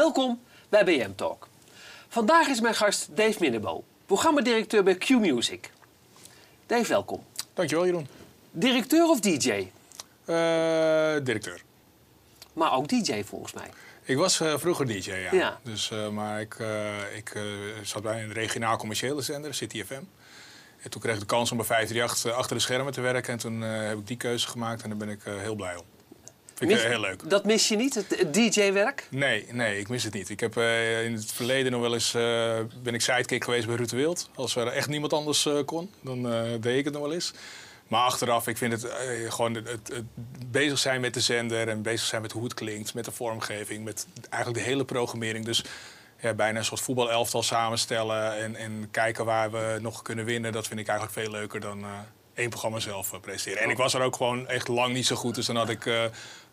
Welkom bij BM Talk. Vandaag is mijn gast Dave Minnebo, programmadirecteur bij Q Music. Dave, welkom. Dankjewel, Jeroen. Directeur of DJ? Eh, directeur. Maar ook DJ volgens mij. Ik was eh, vroeger DJ, ja. Ja. Dus, eh, maar ik, ik zat bij een regionaal commerciële zender, City FM. En toen kreeg ik de kans om bij 538 achter de schermen te werken. En toen heb ik die keuze gemaakt en daar ben ik heel blij om. Vind ik Mis- eh, heel leuk. Dat mis je niet, het, DJ-werk? Nee, nee, ik mis het niet. Ik heb eh, in het verleden nog wel eens eh, ben ik sidekick geweest bij Ruud Wild. Als er echt niemand anders kon, dan deed ik het nog wel eens. Maar achteraf, ik vind het gewoon het, het, het bezig zijn met de zender en bezig zijn met hoe het klinkt, met de vormgeving, met eigenlijk de hele programmering. Dus ja, bijna een soort voetbalelftal samenstellen en, en kijken waar we nog kunnen winnen. Dat vind ik eigenlijk veel leuker dan één programma zelf eh, presenteren. En ik was er ook gewoon echt lang niet zo goed, dus dan had ik eh,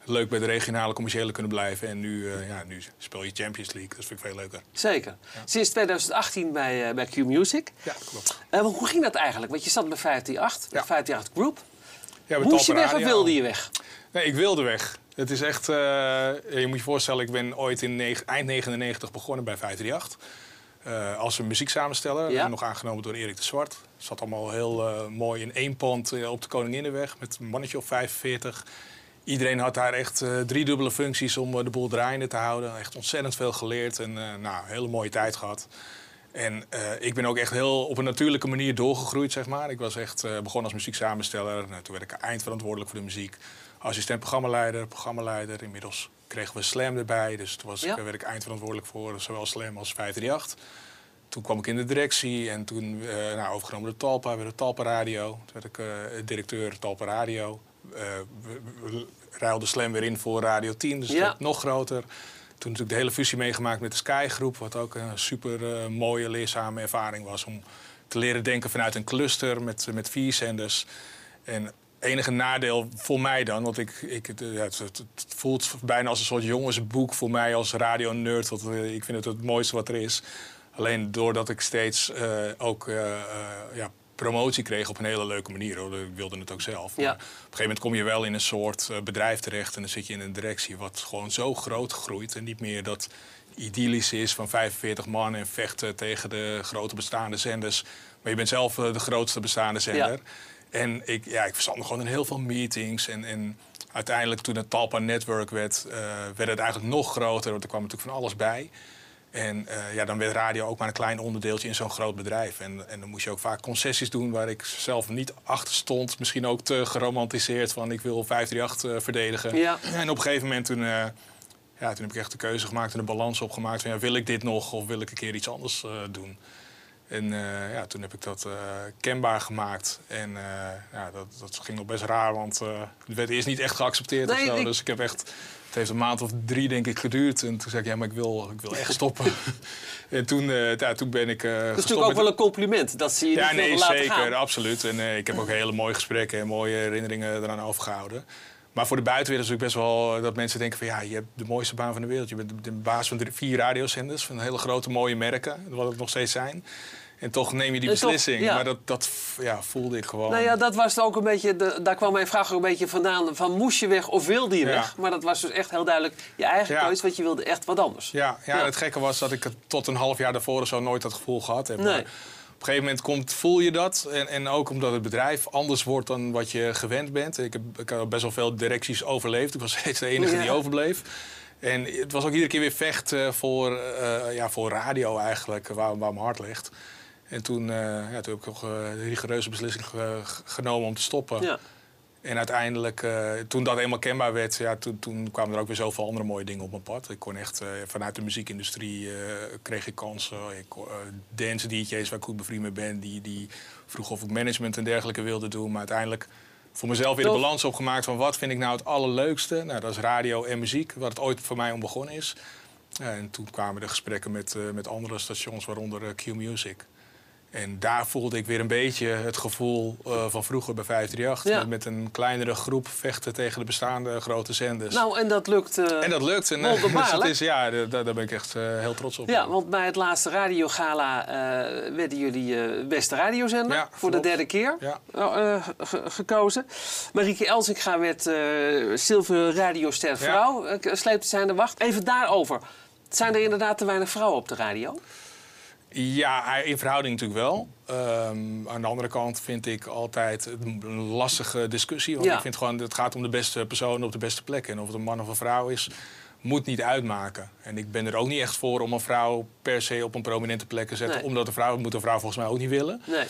leuk bij de regionale commerciële kunnen blijven. En nu, eh, ja, nu speel je Champions League, dat vind ik veel leuker. Zeker. Sinds 2018 bij, bij Q Music. Ja, klopt. Hoe ging dat eigenlijk? Want je zat bij 538, Ja. 538 Group. Ja, Moest je weg of wilde je weg? Nee, ik wilde weg. Het is echt, je moet je voorstellen, ik ben ooit in eind 99 begonnen bij 538. Eh als een muzieksamensteller, Ja. nog aangenomen door Erik de Zwart. Zat allemaal heel eh, mooi in één pand eh, op de Koninginnenweg met een mannetje of 45. Iedereen had daar echt drie dubbele functies om de boel draaiende te houden. Echt ontzettend veel geleerd en nou, een hele mooie tijd gehad. En ik ben ook echt heel op een natuurlijke manier doorgegroeid, zeg maar. Ik was echt begonnen als muzieksamensteller. Nou, toen werd ik eindverantwoordelijk voor de muziek. Assistent programmaleider, programmaleider. Inmiddels kregen we Slam erbij. Dus toen was Ja. ik, werd ik eindverantwoordelijk voor zowel Slam als 538. Toen kwam ik in de directie en toen eh nou, overgenomen door Talpa, weer de Talpa Radio. Toen werd ik eh, directeur Talpa Radio. Eh, we, we ruilden Slam weer in voor Radio 10, dus Ja. werd nog groter. Toen natuurlijk de hele fusie meegemaakt met de Sky Groep, wat ook een super eh, mooie, leerzame ervaring was om te leren denken vanuit een cluster met, met vier zenders. En enige nadeel voor mij dan, want ik, ik, het, het, voelt bijna als een soort jongensboek voor mij als radio-nerd. want, eh, Ik vind het het mooiste wat er is. Alleen doordat ik steeds eh, ook eh, ja, promotie kreeg op een hele leuke manier. Hoor. Ik wilde het ook zelf. Ja. Maar op een gegeven moment kom je wel in een soort bedrijf terecht... en dan zit je in een directie wat gewoon zo groot groeit... en niet meer dat idyllisch is van 45 man en vechten tegen de grote bestaande zenders. Maar je bent zelf de grootste bestaande zender. En ik, ja, ik verstand gewoon in heel veel meetings. En, en uiteindelijk toen het Talpa Network werd, eh, werd het eigenlijk nog groter. Want er kwam natuurlijk van alles bij. En eh, ja, dan werd radio ook maar een klein onderdeeltje in zo'n groot bedrijf. En, en dan moest je ook vaak concessies doen waar ik zelf niet achter stond. Misschien ook te geromantiseerd van ik wil 538 eh, verdedigen. Ja. En op een gegeven moment toen, ja, toen heb ik echt de keuze gemaakt en de balans opgemaakt van ja, wil ik dit nog of wil ik een keer iets anders doen. En eh, ja, toen heb ik dat eh, kenbaar gemaakt. En eh, ja, dat, dat ging nog best raar, want het werd eerst niet echt geaccepteerd Nee, of zo. ik- Dus ik heb echt, het heeft een maand of drie denk ik geduurd. En toen zei ik, ja, maar ik wil, ik wil echt stoppen. en toen, ja, toen ben ik Dat is natuurlijk ook met- wel een compliment dat ze je ja, niet nee, zeker, gaan. absoluut. En ik heb ook hele mooie gesprekken en mooie herinneringen eraan overgehouden. Maar voor de buitenwereld is het best wel eh, dat mensen denken van ja, je hebt de mooiste baan van de wereld. Je bent de- de baas van vier radiozenders, van hele grote mooie merken, wat het nog steeds zijn. En toch neem je die toch, beslissing. ja. Maar dat, dat ja, voelde ik gewoon. Nou ja, dat was ook een beetje, de- daar kwam mijn vraag ook een beetje vandaan. Van moest je weg of wilde je Ja. weg? Maar dat was dus echt heel duidelijk je eigen Ja. keuze, want je wilde echt wat anders. Ja, ja, het gekke was dat ik het tot een half jaar daarvoor zo nooit dat gevoel gehad heb. Nee. Maar een gegeven moment komt, voel je dat. En, en ook omdat het bedrijf anders wordt dan wat je gewend bent. Ik heb, ik heb best wel veel directies overleefd. Ik was steeds de enige Ja. die overbleef. En het was ook iedere keer weer vechten voor, eh, ja, voor radio eigenlijk, waar, waar mijn hart ligt. En toen, eh, ja, toen heb ik nog eh, de rigoureuze beslissing ge- genomen om te stoppen. Ja. En uiteindelijk, eh, toen dat eenmaal kenbaar werd, ja, toen, toen kwamen er ook weer zoveel andere mooie dingen op mijn pad. Ik kon echt, eh, vanuit de muziekindustrie eh, kreeg ik kansen. Ik, dance DJ's waar ik goed bevriend mee ben, die, die vroegen of ik management en dergelijke wilde doen. Maar uiteindelijk voor mezelf weer de Tof. balans opgemaakt van wat vind ik nou het allerleukste. Nou, dat is radio en muziek, wat het ooit voor mij om begonnen is. En toen kwamen de gesprekken met, met andere stations, waaronder Q Music. En daar voelde ik weer een beetje het gevoel eh, van vroeger bij 538. Ja. Met, een kleinere groep vechten tegen de bestaande grote zenders. Nou, en dat lukt. eh, en dat lukt. En, dus het is, ja, daar, daar ben ik echt heel trots op. Ja, want bij het laatste radiogala werden jullie beste radiozender Ja, voor de derde keer Ja. ge- gekozen. Marieke Elsinga werd zilveren radioster vrouw, eh, sleepte zij aan de wacht. Even daarover. Zijn er inderdaad te weinig vrouwen op de radio? Ja, in verhouding natuurlijk wel. Ehm, aan de andere kant vind ik altijd een lastige discussie. Want Ja. ik vind gewoon, het gaat om de beste persoon op de beste plek. En of het een man of een vrouw is, moet niet uitmaken. En ik ben er ook niet echt voor om een vrouw per se op een prominente plek te zetten. Nee. Omdat een vrouw, dat moet een vrouw volgens mij ook niet willen. Nee.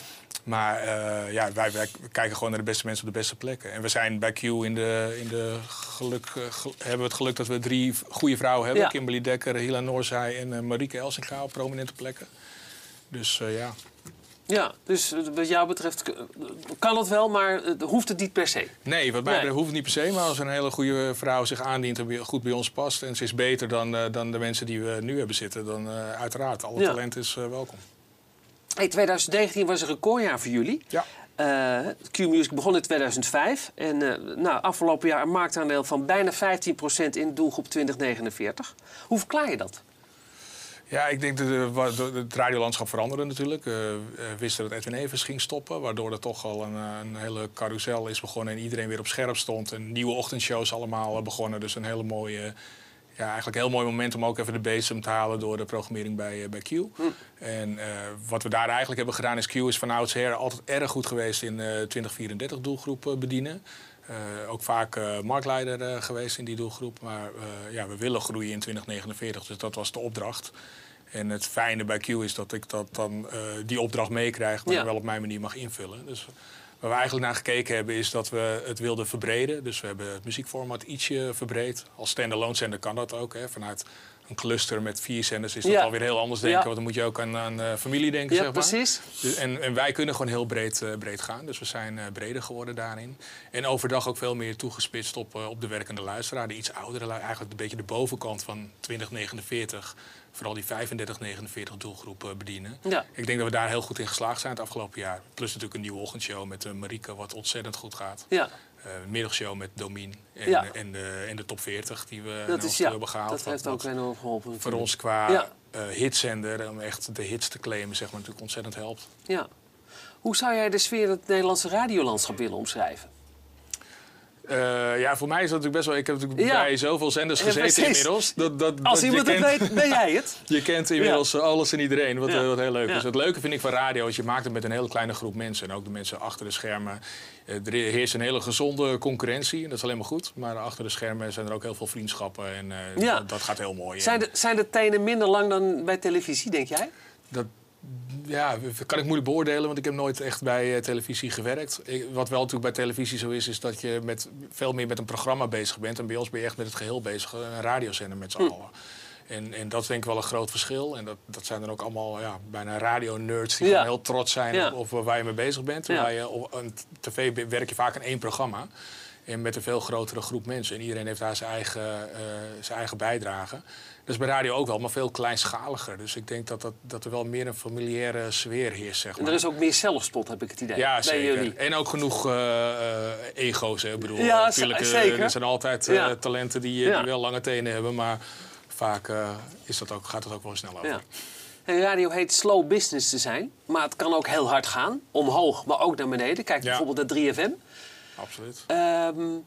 Maar eh, ja, wij, wij kijken gewoon naar de beste mensen op de beste plekken. En we zijn bij Q in de, in de geluk, eh, gel- hebben we het geluk dat we drie goede vrouwen hebben. Ja. Kimberly Dekker, Hila Noorzij en eh, Marieke Elsinga op prominente plekken. Dus ja. Ja, dus wat jou betreft kan het wel, maar hoeft het niet per se. Nee, wat mij Nee. hoeft het niet per se. Maar als een hele goede vrouw zich aandient en goed bij ons past... en ze is beter dan, dan de mensen die we nu hebben zitten... dan uiteraard, alle Ja. talent is welkom. Hey, 2019 was een recordjaar voor jullie. Ja. Eh, Q-Music begon in 2005. En eh, nou, afgelopen jaar een marktaandeel van bijna 15% in doelgroep 2049. Hoe verklaar je dat? Ja, ik denk dat het radiolandschap veranderde natuurlijk. We wisten dat Edwin Evers ging stoppen, waardoor er toch al een, een hele carousel is begonnen en iedereen weer op scherp stond. En nieuwe ochtendshows allemaal begonnen. Dus een hele mooie, ja, eigenlijk een heel mooi moment om ook even de bezem te halen door de programmering bij, eh, bij Q. En eh, wat we daar eigenlijk hebben gedaan is Q is van oudsher altijd erg goed geweest in eh 2034 doelgroep eh, bedienen. Eh, ook vaak marktleider geweest in die doelgroep. Maar ja, we willen groeien in 2049, dus dat was de opdracht. En het fijne bij Q is dat ik dat dan, die opdracht meekrijg, maar Ja. wel op mijn manier mag invullen. Dus waar we eigenlijk naar gekeken hebben is dat we het wilden verbreden. Dus we hebben het muziekformat ietsje verbreed. Als standalone zender kan dat ook. Hè. Vanuit een cluster met vier zenders is dat Ja. alweer heel anders denken. Want dan moet je ook aan, aan eh, familie denken, Ja, zeg maar. precies. Dus- en, en wij kunnen gewoon heel breed, eh, breed gaan. Dus we zijn eh, breder geworden daarin. En overdag ook veel meer toegespitst op, op de werkende luisteraar. De iets oudere, eigenlijk een beetje de bovenkant van 2049. Vooral die 35-49 doelgroep bedienen. Ja. Ik denk dat we daar heel goed in geslaagd zijn het afgelopen jaar. Plus natuurlijk een nieuwe ochtendshow met Marieke, wat ontzettend goed gaat. Ja, middagshow met Domien en, Ja. en, de, en de top 40 die we dat, is, ja, hebben gehaald. dat heeft wat ook enorm geholpen. voor ons qua Ja. eh, hitzender, om echt de hits te claimen, zeg maar, natuurlijk ontzettend helpt. Ja. Hoe zou jij de sfeer in het Nederlandse radiolandschap willen omschrijven? Eh, ja, voor mij is dat natuurlijk best wel. Ik heb natuurlijk Ja. bij zoveel zenders gezeten inmiddels. Dat, dat, Als dat iemand je het kent, weet, ben jij het? Je kent inmiddels alles en iedereen, wat, eh, wat heel leuk is. Het leuke vind ik van radio is, je maakt het met een hele kleine groep mensen. En ook de mensen achter de schermen. Eh, er heerst een hele gezonde concurrentie, en dat is alleen maar goed. Maar achter de schermen zijn er ook heel veel vriendschappen. En dat gaat heel mooi. Zijn de, zijn de tenen minder lang dan bij televisie, denk jij? Dat ja, kan ik moeilijk beoordelen, want ik heb nooit echt bij eh, televisie gewerkt. Ik- wat wel natuurlijk bij televisie zo is, is dat je met, veel meer met een programma bezig bent. En bij ons ben je echt met het geheel bezig, een radiozender met z'n Hm. allen. En, en dat is denk ik wel een groot verschil. En dat, dat zijn dan ook allemaal ja, bijna radio-nerds die Ja. heel trots zijn Ja. op, op waar je mee bezig bent. Waar je, op een tv werk je vaak aan één programma. En met een veel grotere groep mensen. En iedereen heeft daar zijn eigen, eh, zijn eigen bijdrage. Dat is bij radio ook wel, maar veel kleinschaliger. Dus ik denk dat, dat, dat er wel meer een familiaire sfeer heerst, zeg En maar. er is ook meer zelfspot, heb ik het idee. Ja, bij zeker. jullie. En ook genoeg eh, eh, ego's. Hè. Ik bedoel, Ja, natuurlijk, zeker. er zijn altijd Ja. talenten die, Ja. die wel lange tenen hebben. Maar vaak is dat ook, gaat het ook wel snel over. Ja. En radio heet slow business te zijn, maar het kan ook heel hard gaan. Omhoog, maar ook naar beneden. Kijk Ja. bijvoorbeeld naar 3FM. Absoluut. Ehm,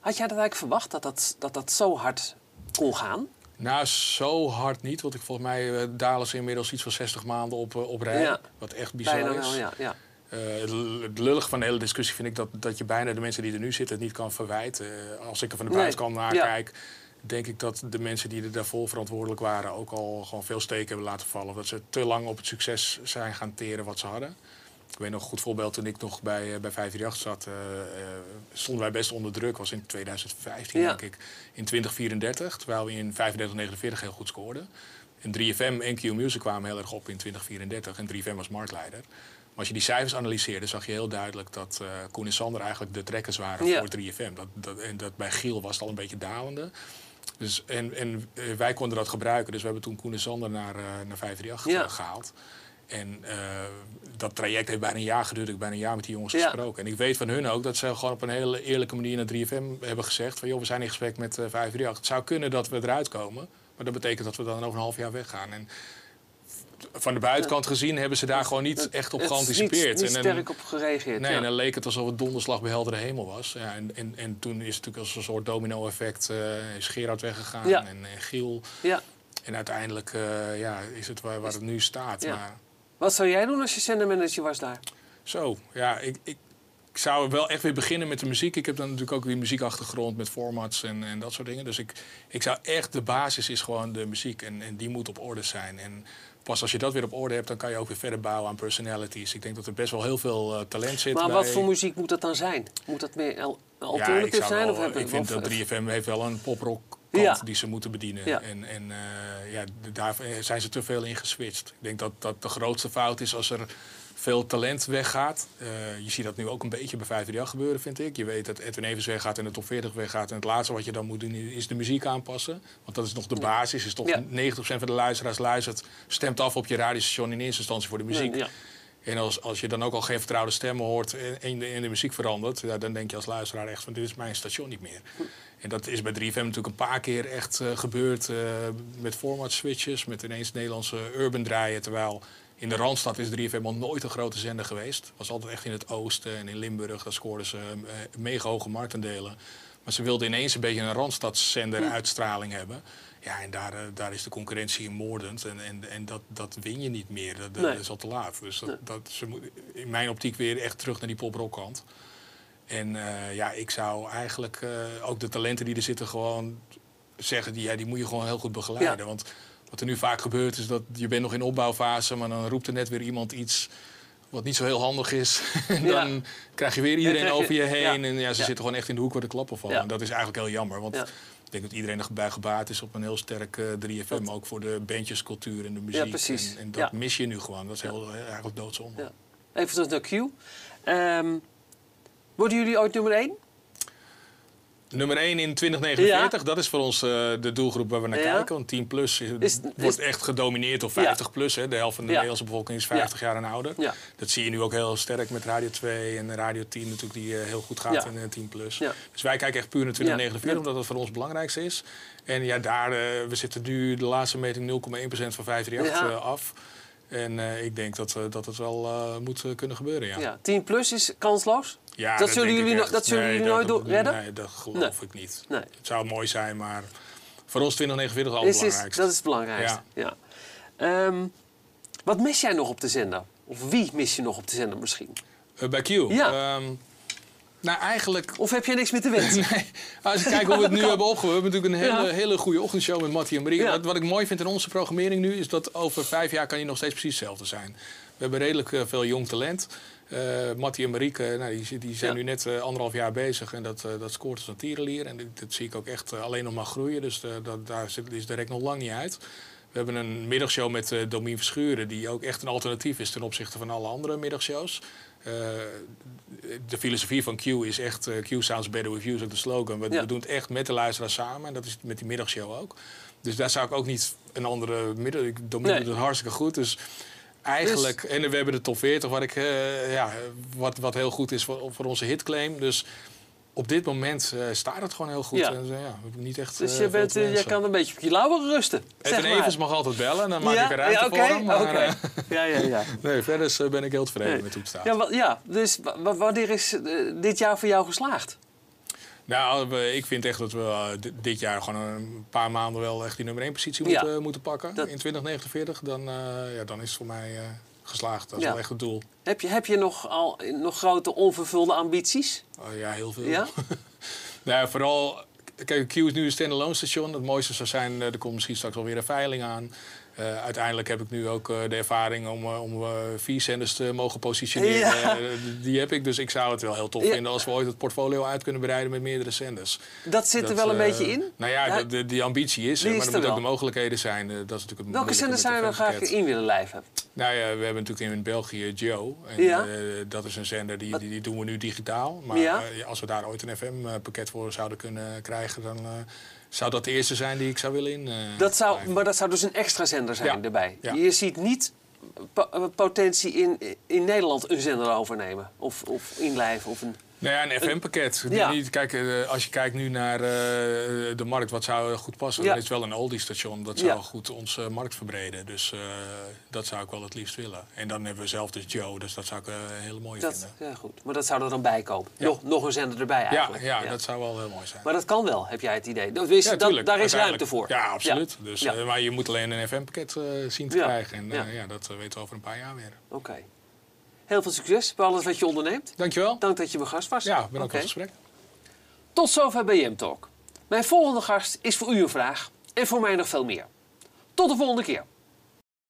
had jij dat eigenlijk verwacht, dat dat, dat dat zo hard kon gaan? Nou, zo hard niet. Want ik volgens mij eh, dalen ze inmiddels iets van 60 maanden op, eh, op rij. Ja. Wat echt bizar Bijna is. wel, ja. ja. Eh, het lullig van de hele discussie vind ik dat, dat je bijna de mensen die er nu zitten het niet kan verwijten. Als ik er van de Nee, buitenkant naar ja. kijk, denk ik dat de mensen die er daarvoor verantwoordelijk waren ook al gewoon veel steken hebben laten vallen. Dat ze te lang op het succes zijn gaan teren wat ze hadden. Ik weet nog een goed voorbeeld toen ik nog bij, eh, bij 538 zat, eh, eh, stonden wij best onder druk. was in 2015 Ja. denk ik. In 2034, terwijl we in 35-49 heel goed scoorden. En 3FM en Q Music kwamen heel erg op in 2034 en 3FM was marktleider. Maar als je die cijfers analyseerde, zag je heel duidelijk dat eh Koen en Sander eigenlijk de trekkers waren Ja. voor 3FM. Dat, dat, en dat bij Giel was het al een beetje dalende. Dus, en en wij konden dat gebruiken. Dus we hebben toen Koen en Sander naar, eh naar 538 Ja. eh, gehaald. En eh, dat traject heeft bijna een jaar geduurd. Ik heb bijna een jaar met die jongens Ja. gesproken. En ik weet van hun ook dat ze gewoon op een hele eerlijke manier naar 3FM hebben gezegd... van joh, we zijn in gesprek met eh 538. Het zou kunnen dat we eruit komen. Maar dat betekent dat we dan over een half jaar weggaan. En van de buitenkant gezien hebben ze daar gewoon niet echt op geanticipeerd. Niet, niet sterk op gereageerd. Nee, ja. en dan leek het alsof het donderslag bij heldere hemel was. Ja, en, en, en toen is het natuurlijk als een soort domino-effect... eh, is Gerard weggegaan Ja. en, en Giel. ja. En uiteindelijk ja, is het waar, waar het nu staat. Maar Wat zou jij doen als je zendermanager was daar? zo, ja, ik, ik, ik zou wel echt weer beginnen met de muziek. Ik heb dan natuurlijk ook die muziekachtergrond met formats en, en dat soort dingen. Dus ik, ik zou echt, de basis is gewoon de muziek en, en die moet op orde zijn. En pas als je dat weer op orde hebt, dan kan je ook weer verder bouwen aan personalities. Ik denk dat er best wel heel veel eh, talent zit Maar bij... wat voor muziek moet dat dan zijn? Moet dat meer al- Ja, alternatief zou zijn? wel, of ik vind of- dat 3FM heeft wel een poprock kant Ja. die ze moeten bedienen. Ja. En, en eh, ja, daar zijn ze te veel in geswitcht. Ik denk dat dat de grootste fout is als er veel talent weggaat. Eh, je ziet dat nu ook een beetje bij 538 gebeuren, vind ik. Je weet dat Edwin Evers weggaat en de top 40 weggaat. En het laatste wat je dan moet doen is de muziek aanpassen. Want dat is nog de basis. Is toch Ja. 90% van de luisteraars luistert, stemt af op je radiostation in eerste instantie voor de muziek. En als, als je dan ook al geen vertrouwde stemmen hoort en, de, de muziek verandert, ja, dan denk je als luisteraar echt van dit is mijn station niet meer. En dat is bij 3FM natuurlijk een paar keer echt eh, gebeurd eh, met format switches, met ineens Nederlandse urban draaien. Terwijl in de Randstad is 3FM al nooit een grote zender geweest. Was altijd echt in het oosten en in Limburg, daar scoorden ze eh, mega hoge marktendelen. Maar ze wilden ineens een beetje een Randstadszender uitstraling hebben. Ja, en daar, eh, daar is de concurrentie moordend. En, en, en dat, dat win je niet meer. Dat, dat Nee. is al te laat. Dus dat, dat, ze moet, in mijn optiek weer echt terug naar die poprockkant. En eh, ja, ik zou eigenlijk eh, ook de talenten die er zitten gewoon zeggen... Die, ja, die moet je gewoon heel goed begeleiden. Ja. Want wat er nu vaak gebeurt is dat je bent nog in opbouwfase... maar dan roept er net weer iemand iets wat niet zo heel handig is. en Ja. dan krijg je weer iedereen je- over je heen. ja. En ja, ze zitten gewoon echt in de hoek waar de klappen vallen. En dat is eigenlijk heel jammer. Want ik denk dat iedereen erbij gebaat is op een heel sterk eh, 3FM. Ook voor de bandjescultuur en de muziek. precies. En, en dat mis je nu gewoon. Dat is heel, eigenlijk doodzonde. Even terug naar Q. Ehm, worden jullie ooit nummer 1? Nummer 1 in 2049, dat is voor ons eh, de doelgroep waar we naar Ja. kijken. Want 10 plus is, Is- wordt is- echt gedomineerd door 50 plus. Hè. De helft van de. Nederlandse bevolking is 50 jaar en ouder. Dat zie je nu ook heel sterk met Radio 2 en Radio 10 natuurlijk, die eh, heel goed gaat in eh, 10 plus. Dus wij kijken echt puur naar 2049, Ja. omdat dat voor ons het belangrijkste is. En ja, daar, eh, we zitten nu de laatste meting 0,1% van 538 Ja. eh, af. En eh, ik denk dat, eh, dat het wel eh, moet kunnen gebeuren, ja. Ja. 10 plus is kansloos? Ja, Dat zullen jullie no- dat zullen jullie nooit doen- redden? Nee, dat geloof ik niet. Nee. Het zou mooi zijn, maar voor ons 2049 al Is, is, belangrijkste. dat is het belangrijkste. Ja. Ehm, wat mis jij nog op de zender? Of wie mis je nog op de zender misschien? Bij Q? Ja. Ehm, nou, eigenlijk... Of heb je niks meer te? Nee, als je kijkt hoe we het nu hebben opgebouwd. We hebben natuurlijk een hele, Ja. hele goede ochtendshow met Mattie en Marie. Ja. Wat, wat ik mooi vind in onze programmering nu... is dat over vijf jaar kan je nog steeds precies hetzelfde zijn. We hebben redelijk eh, veel jong talent. Eh Mattie en Marieke nou, die, die zijn Ja. nu net eh, anderhalf jaar bezig. En dat, eh, dat scoort als een tierenlier. En dit- dat zie ik ook echt eh, alleen nog maar groeien. Dus eh, dat, daar zit, is de rek nog lang niet uit. We hebben een middagshow met eh Domien Verschuren... die ook echt een alternatief is ten opzichte van alle andere middagshows. Eh, de filosofie van Q is echt... eh, Q sounds better with you, is ook de slogan. We, Ja. we doen het echt met de luisteraar samen. En dat is met die middagshow ook. Dus daar zou ik ook niet een andere middag... ik- Domien Nee. doet het hartstikke goed, dus... Eigenlijk, en we hebben de top 40, wat, ik, eh, ja, wat, wat heel goed is voor, voor onze hitclaim. Dus op dit moment eh, staat het gewoon heel goed. Ja. En, eh, ja, niet echt. Dus eh, je, bent, je kan een beetje op je lauweren rusten. Edwin maar. Evers mag altijd bellen, dan maak ja? ik er ruimte ja, oké, voor hem. Maar, oké. Ja, ja, ja. nee, verder ben ik heel tevreden Nee. met hoe het staat. Ja, ja, dus wa- wa- wanneer is dit jaar voor jou geslaagd? Nou, ik vind echt dat we di- dit jaar gewoon een paar maanden wel echt die nummer 1 positie moeten, moeten pakken. Dat- In 2049, dan, ja, dan is het voor mij geslaagd. Dat is Ja. wel echt het doel. Heb je, heb je nog, al, nog grote onvervulde ambities? Oh, ja, heel veel. Ja? Nou, vooral, kijk, Q is nu een standalone station. Het mooiste zou zijn, eh, er komt misschien straks wel weer een veiling aan. Eh, uiteindelijk heb ik nu ook eh, de ervaring om, eh, om vier zenders te mogen positioneren. Ja. Die heb ik, dus ik zou het wel heel tof Ja. vinden als we ooit het portfolio uit kunnen breiden met meerdere zenders. Dat zit er wel een beetje in. Nou ja, Ja. de, de- die ambitie is Die maar er moeten ook de mogelijkheden zijn. Dat is natuurlijk het Welke zenders zou je dan graag in willen lijven? Nou ja, we hebben natuurlijk in België Joe. En Ja. dat is een zender die, die, die doen we nu digitaal. Maar Ja. als we daar ooit een FM-pakket voor zouden kunnen krijgen, dan zou dat de eerste zijn die ik zou willen in. eh, Dat zou, blijven. maar dat zou dus een extra zender zijn Ja. erbij. Ja. Je ziet niet po- eh, potentie in, in Nederland een zender overnemen. Of, of inlijven. Of een... Nou ja, een FM-pakket. Ja. Kijk, eh, als je kijkt nu naar eh, de markt, wat zou goed passen? Ja. Er is wel een oldie-station, dat zou Ja. goed onze markt verbreden. Dus eh, dat zou ik wel het liefst willen. En dan hebben we zelf dus Joe, dus dat zou ik eh, een hele mooie Dat, vinden. ja, goed. Maar dat zou er dan bij komen. Ja. Nog, nog een zender erbij Ja, eigenlijk. ja, dat zou wel heel mooi zijn. Maar dat kan wel, heb jij het idee. Dat is, dat, daar is ruimte voor. Ja, absoluut. Dus, eh, maar je moet alleen een FM-pakket eh, zien te krijgen. En eh, Ja. dat eh, weten we over een paar jaar weer. Oké. Heel veel succes bij alles wat je onderneemt. Dankjewel. Dank dat je mijn gast was. Ja, bedankt Oké. voor het gesprek. Tot zover bij Talk. Mijn volgende gast is voor u een vraag en voor mij nog veel meer. Tot de volgende keer.